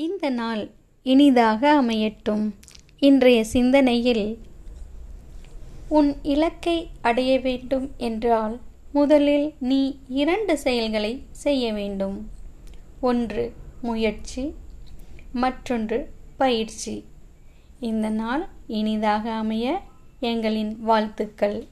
இந்த நாள் இனிதாக அமையட்டும். இன்றைய சிந்தனையில் உன் இலக்கை அடைய வேண்டும் என்றால் முதலில் நீ இரண்டு செயல்களை செய்ய வேண்டும். ஒன்று முயற்சி மற்றொன்று பயிற்சி. இந்த நாள் இனிதாக அமைய எங்களின் வாழ்த்துக்கள்.